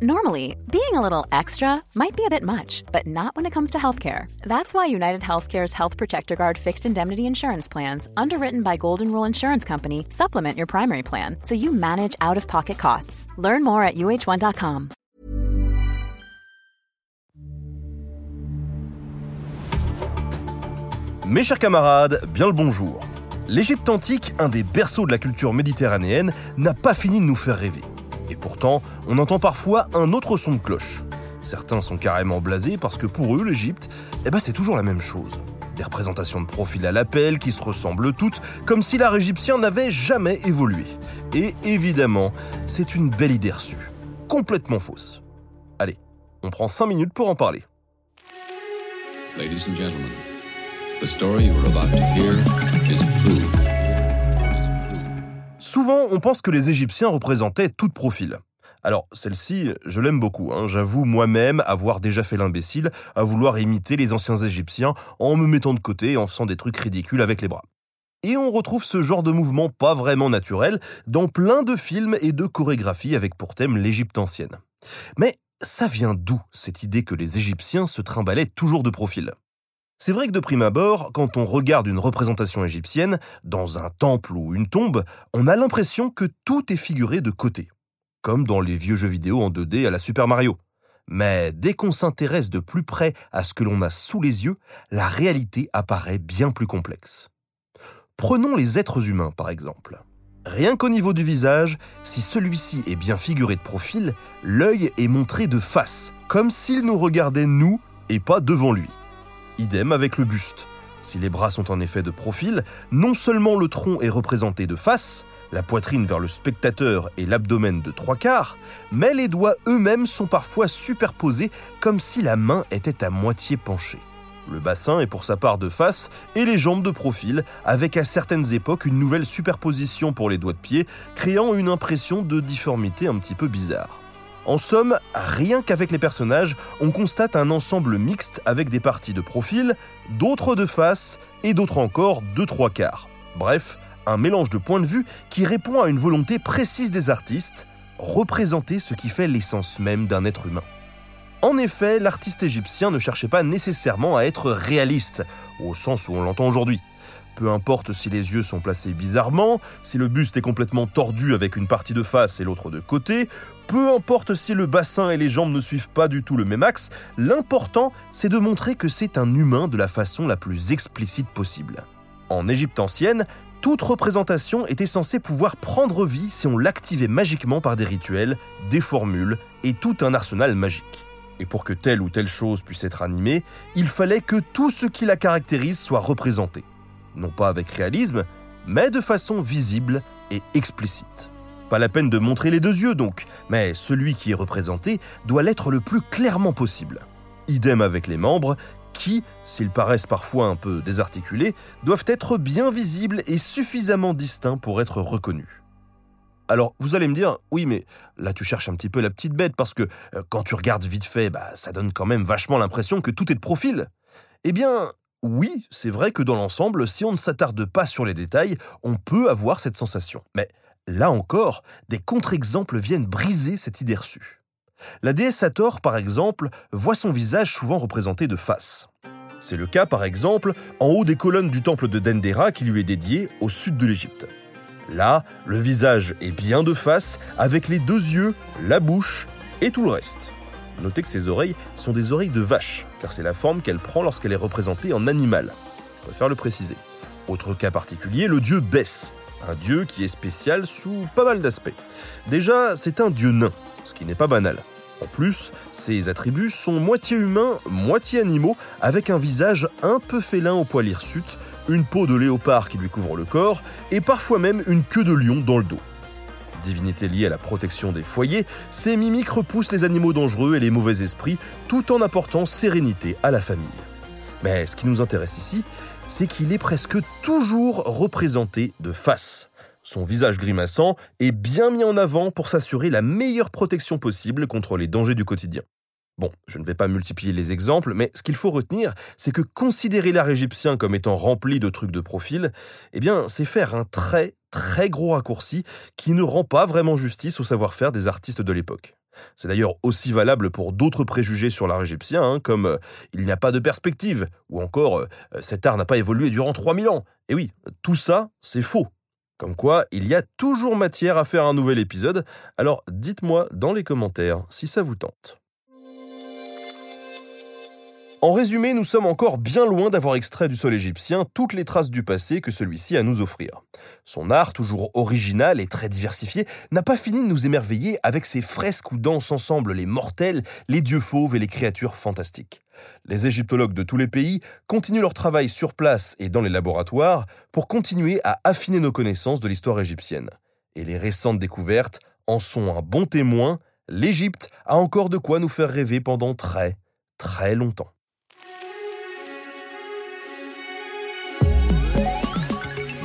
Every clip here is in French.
Normally, being a little extra might be a bit much, but not when it comes to healthcare. That's why United Healthcare's Health Protector Guard fixed indemnity insurance plans, underwritten by Golden Rule Insurance Company, supplement your primary plan so you manage out of pocket costs. Learn more at uh1.com. Mes chers camarades, bien le bonjour. L'Égypte antique, un des berceaux de la culture méditerranéenne, n'a pas fini de nous faire rêver. Pourtant, on entend parfois un autre son de cloche. Certains sont carrément blasés parce que pour eux, l'Égypte, eh ben c'est toujours la même chose. Des représentations de profil à l'appel qui se ressemblent toutes, comme si l'art égyptien n'avait jamais évolué. Et évidemment, c'est une belle idée reçue. Complètement fausse. Allez, on prend 5 minutes pour en parler. Souvent, on pense que les Égyptiens représentaient tout de profil. Alors, celle-ci, je l'aime beaucoup. hein. J'avoue moi-même avoir déjà fait l'imbécile à vouloir imiter les anciens Égyptiens en me mettant de côté et en faisant des trucs ridicules avec les bras. Et on retrouve ce genre de mouvement pas vraiment naturel dans plein de films et de chorégraphies avec pour thème l'Égypte ancienne. Mais ça vient d'où cette idée que les Égyptiens se trimballaient toujours de profil? C'est vrai que de prime abord, quand on regarde une représentation égyptienne, dans un temple ou une tombe, on a l'impression que tout est figuré de côté, comme dans les vieux jeux vidéo en 2D à la Super Mario. Mais dès qu'on s'intéresse de plus près à ce que l'on a sous les yeux, la réalité apparaît bien plus complexe. Prenons les êtres humains par exemple. Rien qu'au niveau du visage, si celui-ci est bien figuré de profil, l'œil est montré de face, comme s'il nous regardait nous et pas devant lui. Idem avec le buste. Si les bras sont en effet de profil, non seulement le tronc est représenté de face, la poitrine vers le spectateur et l'abdomen de trois quarts, mais les doigts eux-mêmes sont parfois superposés comme si la main était à moitié penchée. Le bassin est pour sa part de face et les jambes de profil, avec à certaines époques une nouvelle superposition pour les doigts de pied, créant une impression de difformité un petit peu bizarre. En somme, rien qu'avec les personnages, on constate un ensemble mixte avec des parties de profil, d'autres de face et d'autres encore de trois quarts. Bref, un mélange de points de vue qui répond à une volonté précise des artistes, représenter ce qui fait l'essence même d'un être humain. En effet, l'artiste égyptien ne cherchait pas nécessairement à être réaliste, au sens où on l'entend aujourd'hui. Peu importe si les yeux sont placés bizarrement, si le buste est complètement tordu avec une partie de face et l'autre de côté, peu importe si le bassin et les jambes ne suivent pas du tout le même axe, l'important c'est de montrer que c'est un humain de la façon la plus explicite possible. En Égypte ancienne, toute représentation était censée pouvoir prendre vie si on l'activait magiquement par des rituels, des formules et tout un arsenal magique. Et pour que telle ou telle chose puisse être animée, il fallait que tout ce qui la caractérise soit représenté non pas avec réalisme, mais de façon visible et explicite. Pas la peine de montrer les deux yeux donc, mais celui qui est représenté doit l'être le plus clairement possible. Idem avec les membres, qui, s'ils paraissent parfois un peu désarticulés, doivent être bien visibles et suffisamment distincts pour être reconnus. Alors, vous allez me dire, oui, mais là tu cherches un petit peu la petite bête parce que euh, quand tu regardes vite fait, bah, ça donne quand même vachement l'impression que tout est de profil. Eh bien, oui, c'est vrai que dans l'ensemble, si on ne s'attarde pas sur les détails, on peut avoir cette sensation. Mais là encore, des contre-exemples viennent briser cette idée reçue. La déesse Hathor, par exemple, voit son visage souvent représenté de face. C'est le cas, par exemple, en haut des colonnes du temple de Dendera qui lui est dédié au sud de l'Égypte. Là, le visage est bien de face, avec les deux yeux, la bouche et tout le reste. Notez que ses oreilles sont des oreilles de vache, car c'est la forme qu'elle prend lorsqu'elle est représentée en animal. Préfère le préciser. Autre cas particulier, le dieu Bess, un dieu qui est spécial sous pas mal d'aspects. Déjà, c'est un dieu nain, ce qui n'est pas banal. En plus, ses attributs sont moitié humains, moitié animaux, avec un visage un peu félin au poil hirsute, une peau de léopard qui lui couvre le corps, et parfois même une queue de lion dans le dos. Divinité liée à la protection des foyers, ces mimiques repoussent les animaux dangereux et les mauvais esprits tout en apportant sérénité à la famille. Mais ce qui nous intéresse ici, c'est qu'il est presque toujours représenté de face. Son visage grimaçant est bien mis en avant pour s'assurer la meilleure protection possible contre les dangers du quotidien. Bon, je ne vais pas multiplier les exemples, mais ce qu'il faut retenir, c'est que considérer l'art égyptien comme étant rempli de trucs de profil, eh bien, c'est faire un très très gros raccourci qui ne rend pas vraiment justice au savoir-faire des artistes de l'époque. C'est d'ailleurs aussi valable pour d'autres préjugés sur l'art égyptien, hein, comme euh, il n'y a pas de perspective, ou encore euh, cet art n'a pas évolué durant 3000 ans. Et oui, tout ça, c'est faux. Comme quoi, il y a toujours matière à faire un nouvel épisode, alors dites-moi dans les commentaires si ça vous tente. En résumé, nous sommes encore bien loin d'avoir extrait du sol égyptien toutes les traces du passé que celui-ci a à nous offrir. Son art, toujours original et très diversifié, n'a pas fini de nous émerveiller avec ses fresques où dansent ensemble les mortels, les dieux fauves et les créatures fantastiques. Les égyptologues de tous les pays continuent leur travail sur place et dans les laboratoires pour continuer à affiner nos connaissances de l'histoire égyptienne. Et les récentes découvertes en sont un bon témoin, l'Égypte a encore de quoi nous faire rêver pendant très, très longtemps.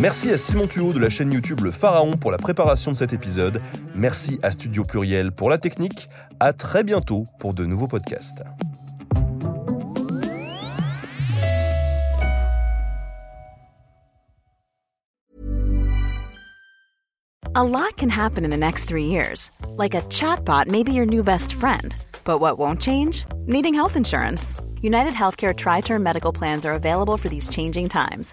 Merci à Simon Thuot de la chaîne YouTube Le Pharaon pour la préparation de cet épisode. Merci à Studio Pluriel pour la technique. À très bientôt pour de nouveaux podcasts. A lot can happen in the next three years. Like a chatbot may be your new best friend. But what won't change? Needing health insurance. United Healthcare Tri Term Medical Plans are available for these changing times